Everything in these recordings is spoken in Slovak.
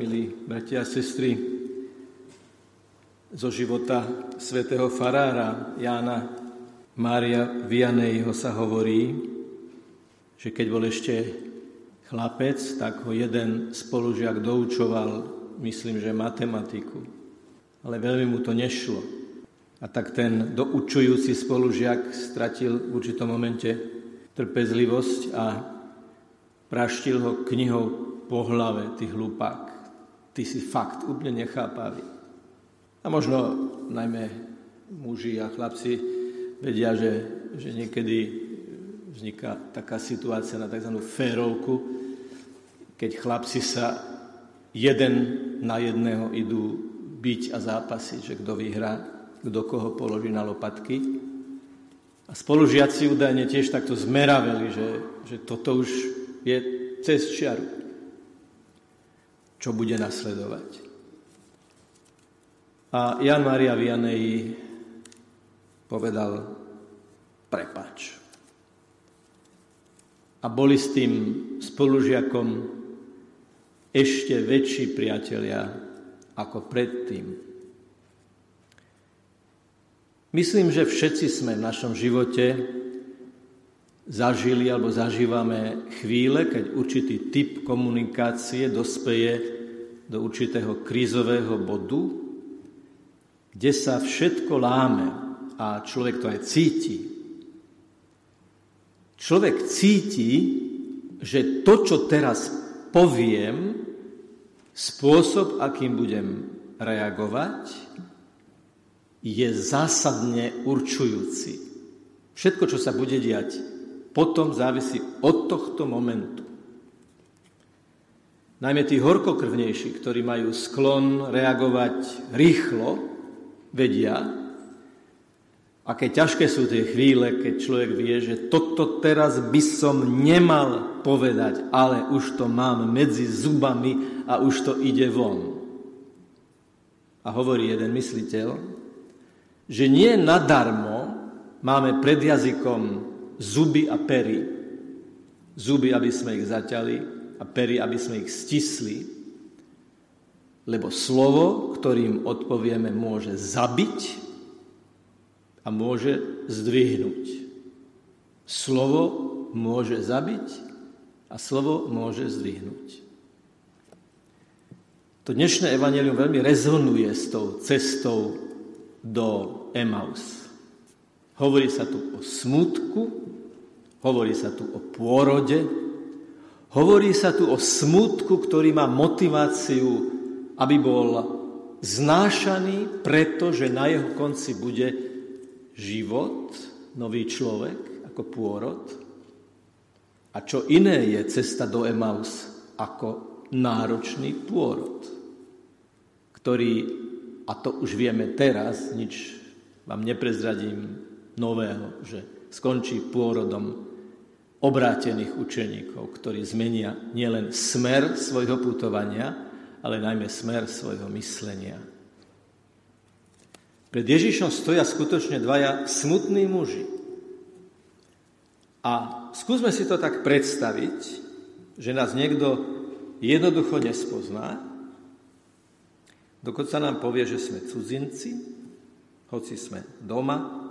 milí bratia a sestry, zo života svätého farára Jána Mária Vianejho sa hovorí, že keď bol ešte chlapec, tak ho jeden spolužiak doučoval, myslím, že matematiku. Ale veľmi mu to nešlo. A tak ten doučujúci spolužiak stratil v určitom momente trpezlivosť a praštil ho knihou po hlave, ty hlupák, ty si fakt úplne nechápavý. A možno najmä muži a chlapci vedia, že, že niekedy vzniká taká situácia na tzv. férovku, keď chlapci sa jeden na jedného idú byť a zápasiť, že kto vyhrá, kto koho položí na lopatky. A spolužiaci údajne tiež takto zmeraveli, že, že toto už je cez čiaru čo bude nasledovať. A Jan Maria Vianney povedal prepač. A boli s tým spolužiakom ešte väčší priatelia ako predtým. Myslím, že všetci sme v našom živote zažili alebo zažívame chvíle, keď určitý typ komunikácie dospeje do určitého krízového bodu, kde sa všetko láme a človek to aj cíti. Človek cíti, že to, čo teraz poviem, spôsob, akým budem reagovať, je zásadne určujúci. Všetko, čo sa bude diať potom závisí od tohto momentu. Najmä tí horkokrvnejší, ktorí majú sklon reagovať rýchlo, vedia, aké ťažké sú tie chvíle, keď človek vie, že toto teraz by som nemal povedať, ale už to mám medzi zubami a už to ide von. A hovorí jeden mysliteľ, že nie nadarmo máme pred jazykom zuby a pery. Zuby, aby sme ich zaťali a pery, aby sme ich stisli, lebo slovo, ktorým odpovieme, môže zabiť a môže zdvihnúť. Slovo môže zabiť a slovo môže zdvihnúť. To dnešné evanelium veľmi rezonuje s tou cestou do Emaus. Hovorí sa tu o smutku, Hovorí sa tu o pôrode, hovorí sa tu o smutku, ktorý má motiváciu, aby bol znášaný, pretože na jeho konci bude život, nový človek, ako pôrod. A čo iné je cesta do Emaus ako náročný pôrod, ktorý, a to už vieme teraz, nič vám neprezradím nového, že skončí pôrodom obrátených učeníkov, ktorí zmenia nielen smer svojho putovania, ale najmä smer svojho myslenia. Pred Ježišom stoja skutočne dvaja smutní muži. A skúsme si to tak predstaviť, že nás niekto jednoducho nespozná, dokonca nám povie, že sme cudzinci, hoci sme doma,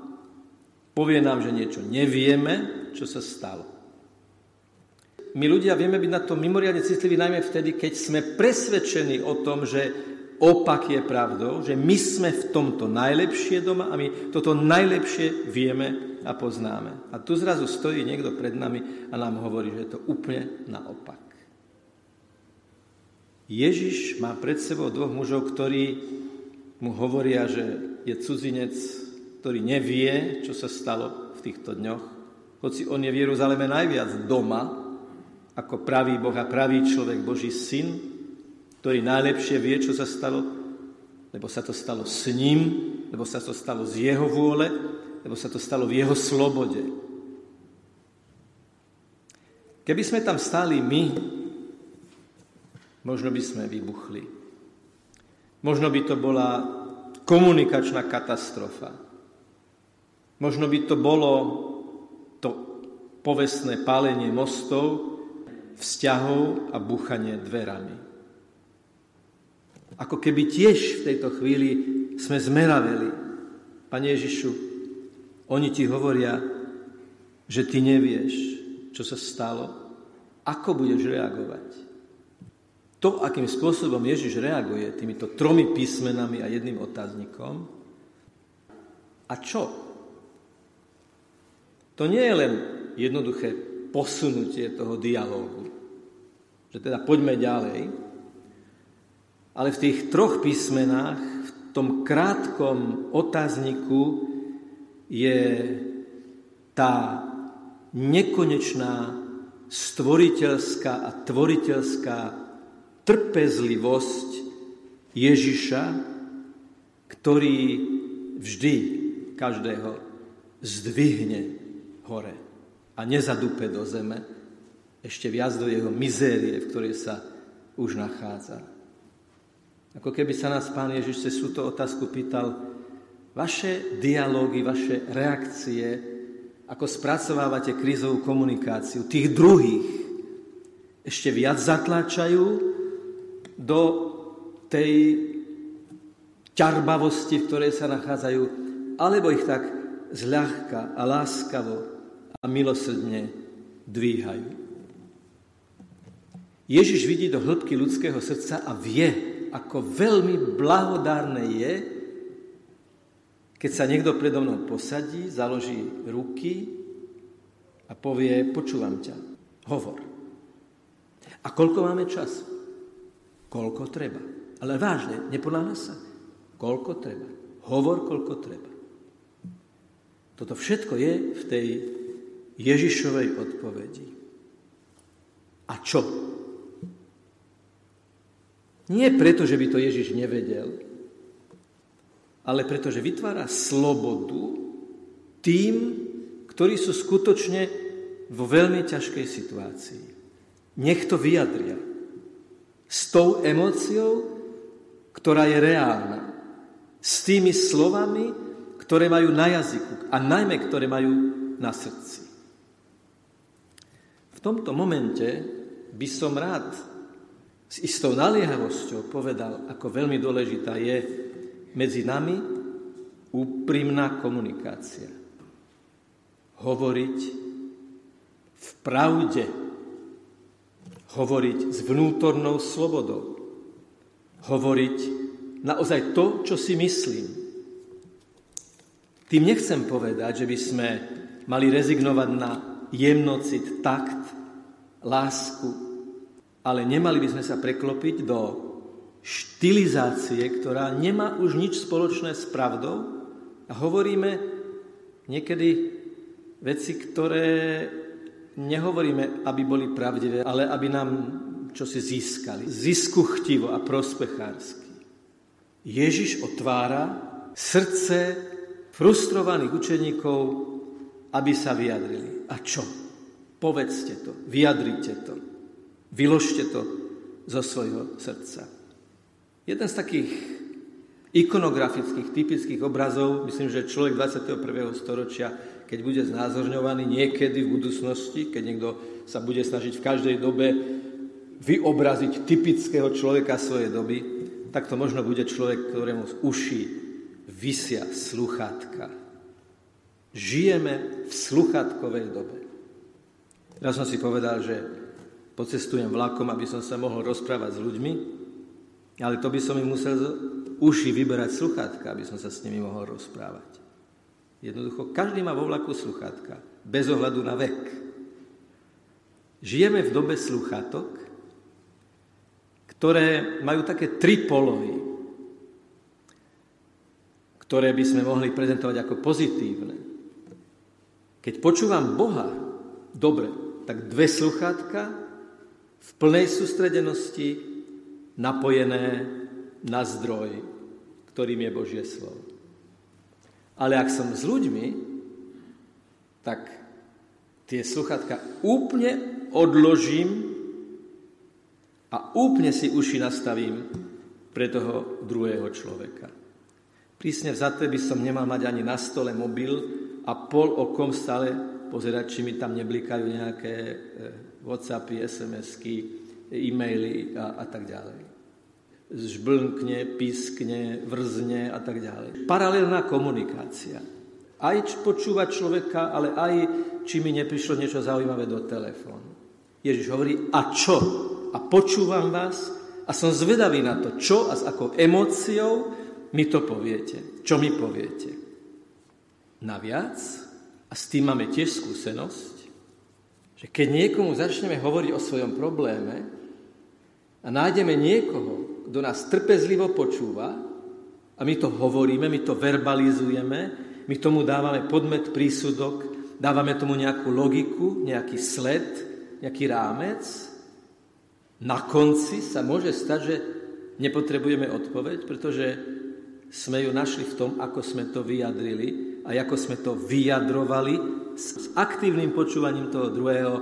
povie nám, že niečo nevieme, čo sa stalo. My ľudia vieme byť na to mimoriadne citliví najmä vtedy, keď sme presvedčení o tom, že opak je pravdou, že my sme v tomto najlepšie doma a my toto najlepšie vieme a poznáme. A tu zrazu stojí niekto pred nami a nám hovorí, že je to úplne naopak. Ježiš má pred sebou dvoch mužov, ktorí mu hovoria, že je cudzinec, ktorý nevie, čo sa stalo v týchto dňoch, hoci on je v Jeruzaleme najviac doma, ako pravý Boh a pravý človek, Boží syn, ktorý najlepšie vie, čo sa stalo, lebo sa to stalo s ním, lebo sa to stalo z jeho vôle, lebo sa to stalo v jeho slobode. Keby sme tam stáli my, možno by sme vybuchli. Možno by to bola komunikačná katastrofa. Možno by to bolo to povestné pálenie mostov, vzťahov a buchanie dverami. Ako keby tiež v tejto chvíli sme zmeraveli. Pane Ježišu, oni ti hovoria, že ty nevieš, čo sa stalo, ako budeš reagovať. To, akým spôsobom Ježiš reaguje týmito tromi písmenami a jedným otáznikom, a čo? To nie je len jednoduché posunutie toho dialógu, že teda poďme ďalej, ale v tých troch písmenách, v tom krátkom otázniku je tá nekonečná stvoriteľská a tvoriteľská trpezlivosť Ježiša, ktorý vždy každého zdvihne hore a nezadupe do zeme, ešte viac do jeho mizérie, v ktorej sa už nachádza. Ako keby sa nás Pán Ježiš cez túto otázku pýtal, vaše dialógy, vaše reakcie, ako spracovávate krízovú komunikáciu, tých druhých ešte viac zatláčajú do tej ťarbavosti, v ktorej sa nachádzajú, alebo ich tak zľahka a láskavo a milosrdne dvíhajú. Ježiš vidí do hĺbky ľudského srdca a vie, ako veľmi blahodárne je, keď sa niekto predo mnou posadí, založí ruky a povie, počúvam ťa, hovor. A koľko máme čas? Koľko treba. Ale vážne, neponáhľa sa. Koľko treba. Hovor, koľko treba. Toto všetko je v tej Ježišovej odpovedi. A čo? Nie preto, že by to Ježiš nevedel, ale preto, že vytvára slobodu tým, ktorí sú skutočne vo veľmi ťažkej situácii. Nech to vyjadria s tou emóciou, ktorá je reálna. S tými slovami, ktoré majú na jazyku a najmä, ktoré majú na srdci. V tomto momente by som rád s istou naliehavosťou povedal, ako veľmi dôležitá je medzi nami úprimná komunikácia. Hovoriť v pravde, hovoriť s vnútornou slobodou, hovoriť naozaj to, čo si myslím. Tým nechcem povedať, že by sme mali rezignovať na jemnocit, takt, lásku, ale nemali by sme sa preklopiť do štilizácie, ktorá nemá už nič spoločné s pravdou a hovoríme niekedy veci, ktoré nehovoríme, aby boli pravdivé, ale aby nám čo si získali. Zisku chtivo a prospechársky. Ježiš otvára srdce frustrovaných učeníkov, aby sa vyjadrili. A čo? Povedzte to, vyjadrite to. Vyložte to zo svojho srdca. Jeden z takých ikonografických, typických obrazov, myslím, že človek 21. storočia, keď bude znázorňovaný niekedy v budúcnosti, keď niekto sa bude snažiť v každej dobe vyobraziť typického človeka svojej doby, tak to možno bude človek, ktorému z uší vysia sluchátka. Žijeme v sluchatkovej dobe. Ja som si povedal, že pocestujem vlakom, aby som sa mohol rozprávať s ľuďmi, ale to by som im musel uši vyberať sluchátka, aby som sa s nimi mohol rozprávať. Jednoducho, každý má vo vlaku sluchátka, bez ohľadu na vek. Žijeme v dobe sluchátok, ktoré majú také tri polohy, ktoré by sme mohli prezentovať ako pozitívne. Keď počúvam Boha, dobre, tak dve sluchátka v plnej sústredenosti napojené na zdroj, ktorým je Božie slovo. Ale ak som s ľuďmi, tak tie sluchatka úplne odložím a úplne si uši nastavím pre toho druhého človeka. Prísne vzaté by som nemal mať ani na stole mobil a pol okom stále pozerať, či mi tam neblikajú nejaké e, Whatsappy, SMS-ky, e-maily a, a tak ďalej. žblnkne, pískne, vrzne a tak ďalej. Paralelná komunikácia. Aj počúvať človeka, ale aj či mi neprišlo niečo zaujímavé do telefónu. Ježiš hovorí, a čo? A počúvam vás a som zvedavý na to, čo a s akou emóciou mi to poviete. Čo mi poviete? Naviac, a s tým máme tiež skúsenosť, že keď niekomu začneme hovoriť o svojom probléme a nájdeme niekoho, kto nás trpezlivo počúva a my to hovoríme, my to verbalizujeme, my tomu dávame podmet, prísudok, dávame tomu nejakú logiku, nejaký sled, nejaký rámec, na konci sa môže stať, že nepotrebujeme odpoveď, pretože sme ju našli v tom, ako sme to vyjadrili a ako sme to vyjadrovali s aktívnym počúvaním toho druhého.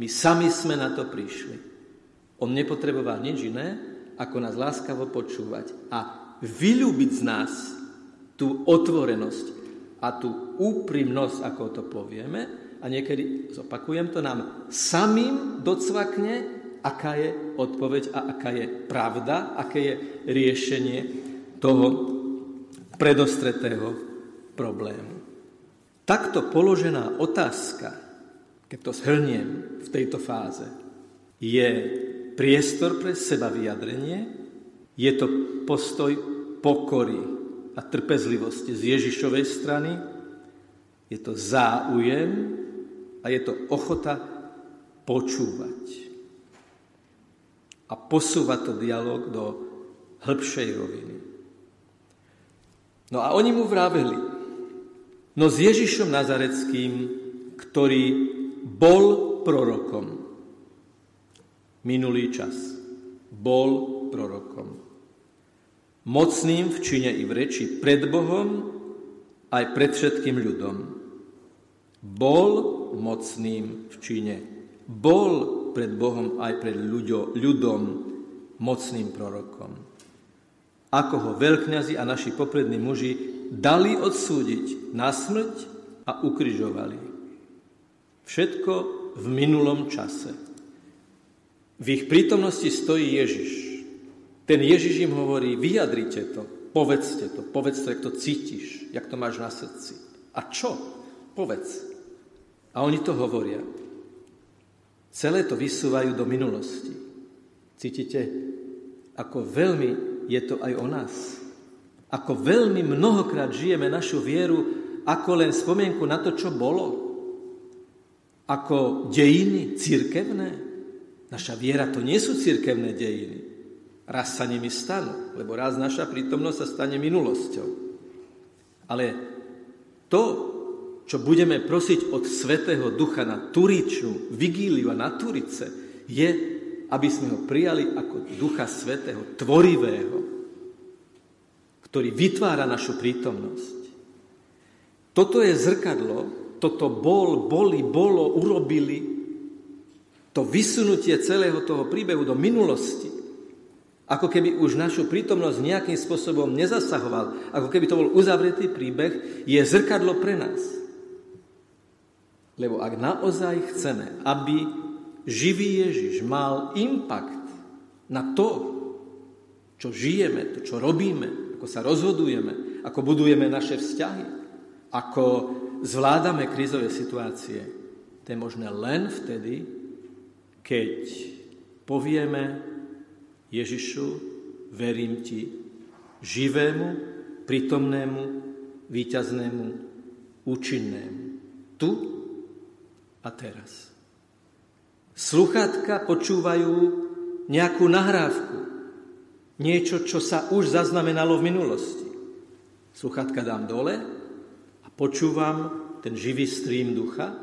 My sami sme na to prišli. On nepotreboval nič iné, ako nás láskavo počúvať a vylúbiť z nás tú otvorenosť a tú úprimnosť, ako to povieme, a niekedy, zopakujem to, nám samým docvakne aká je odpoveď a aká je pravda, aké je riešenie toho predostretého problému. Takto položená otázka, keď to zhrniem v tejto fáze, je priestor pre seba vyjadrenie, je to postoj pokory a trpezlivosti z Ježišovej strany, je to záujem a je to ochota počúvať a posúva to dialog do hĺbšej roviny. No a oni mu vraveli, no s Ježišom Nazareckým, ktorý bol prorokom. Minulý čas. Bol prorokom. Mocným v čine i v reči pred Bohom aj pred všetkým ľudom. Bol mocným v čine. Bol pred Bohom aj pred ľuďo, ľudom, mocným prorokom. Ako ho veľkňazi a naši poprední muži dali odsúdiť na smrť a ukryžovali. Všetko v minulom čase. V ich prítomnosti stojí Ježiš. Ten Ježiš im hovorí, vyjadrite to, povedzte to, povedzte, jak to cítiš, jak to máš na srdci. A čo? Povedz. A oni to hovoria. Celé to vysúvajú do minulosti. Cítite, ako veľmi je to aj o nás. Ako veľmi mnohokrát žijeme našu vieru ako len spomienku na to, čo bolo. Ako dejiny církevné. Naša viera to nie sú církevné dejiny. Raz sa nimi stanú, lebo raz naša prítomnosť sa stane minulosťou. Ale to, čo budeme prosiť od Svetého Ducha na Turičnú vigíliu a na Turice, je, aby sme ho prijali ako Ducha Svetého, tvorivého, ktorý vytvára našu prítomnosť. Toto je zrkadlo, toto bol, boli, bolo, urobili, to vysunutie celého toho príbehu do minulosti, ako keby už našu prítomnosť nejakým spôsobom nezasahoval, ako keby to bol uzavretý príbeh, je zrkadlo pre nás. Lebo ak naozaj chceme, aby živý Ježiš mal impact na to, čo žijeme, to, čo robíme, ako sa rozhodujeme, ako budujeme naše vzťahy, ako zvládame krízové situácie, to je možné len vtedy, keď povieme Ježišu, verím ti, živému, prítomnému, víťaznému, účinnému. Tu a teraz. Sluchátka počúvajú nejakú nahrávku, niečo, čo sa už zaznamenalo v minulosti. Sluchátka dám dole a počúvam ten živý stream ducha,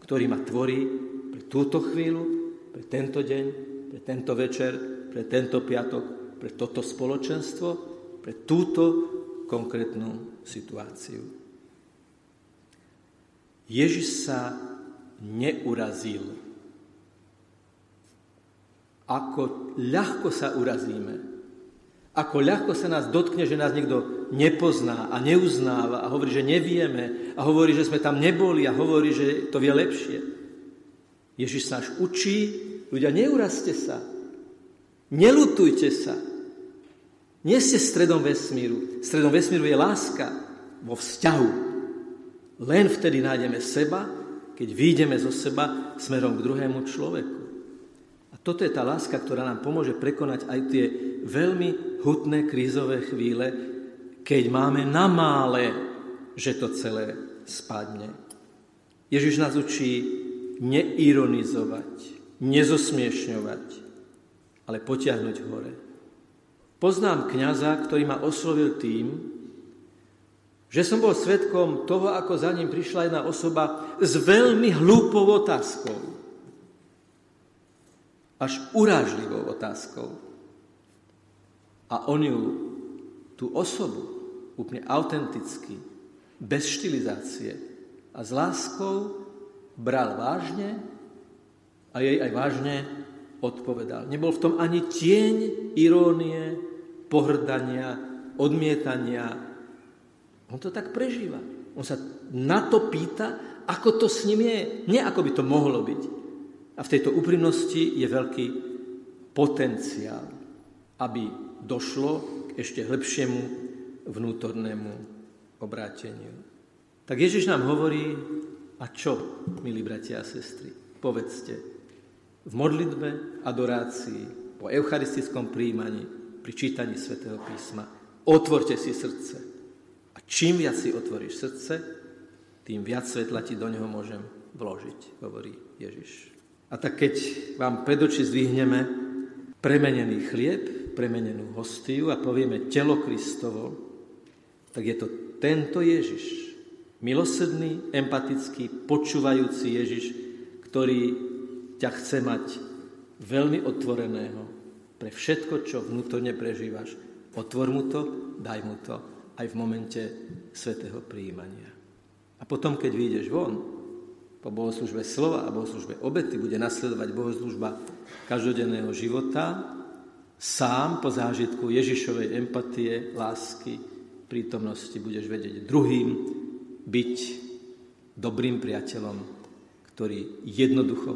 ktorý ma tvorí pre túto chvíľu, pre tento deň, pre tento večer, pre tento piatok, pre toto spoločenstvo, pre túto konkrétnu situáciu. Ježiš sa neurazil. Ako ľahko sa urazíme, ako ľahko sa nás dotkne, že nás niekto nepozná a neuznáva a hovorí, že nevieme a hovorí, že sme tam neboli a hovorí, že to vie lepšie. Ježiš sa až učí, ľudia, neurazte sa, nelutujte sa, Nie ste stredom vesmíru. Stredom vesmíru je láska vo vzťahu. Len vtedy nájdeme seba, keď výjdeme zo seba smerom k druhému človeku. Toto je tá láska, ktorá nám pomôže prekonať aj tie veľmi hutné krízové chvíle, keď máme na mále, že to celé spadne. Ježiš nás učí neironizovať, nezosmiešňovať, ale potiahnuť hore. Poznám kňaza, ktorý ma oslovil tým, že som bol svetkom toho, ako za ním prišla jedna osoba s veľmi hlúpou otázkou. Až urážlivou otázkou. A on ju, tú osobu, úplne autenticky, bez štilizácie a s láskou bral vážne a jej aj vážne odpovedal. Nebol v tom ani tieň irónie, pohrdania, odmietania. On to tak prežíva. On sa na to pýta, ako to s ním je. Nie ako by to mohlo byť. A v tejto úprimnosti je veľký potenciál, aby došlo k ešte lepšiemu vnútornému obráteniu. Tak Ježiš nám hovorí, a čo, milí bratia a sestry? Povedzte, v modlitbe, adorácii, po eucharistickom príjmaní, pri čítaní svätého písma, otvorte si srdce. A čím viac si otvoríš srdce, tým viac svetla ti do neho môžem vložiť, hovorí Ježiš. A tak keď vám pred oči zdvihneme premenený chlieb, premenenú hostiu a povieme telo Kristovo, tak je to tento Ježiš, Milosrdný, empatický, počúvajúci Ježiš, ktorý ťa chce mať veľmi otvoreného pre všetko, čo vnútorne prežívaš. Otvor mu to, daj mu to aj v momente svetého príjmania. A potom, keď vyjdeš von, po bohoslužbe slova a bohoslužbe obety bude nasledovať bohoslužba každodenného života, sám po zážitku Ježišovej empatie, lásky, prítomnosti budeš vedieť druhým byť dobrým priateľom, ktorý jednoducho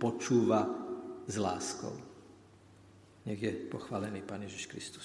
počúva s láskou. Nech je pochválený Pán Ježiš Kristus.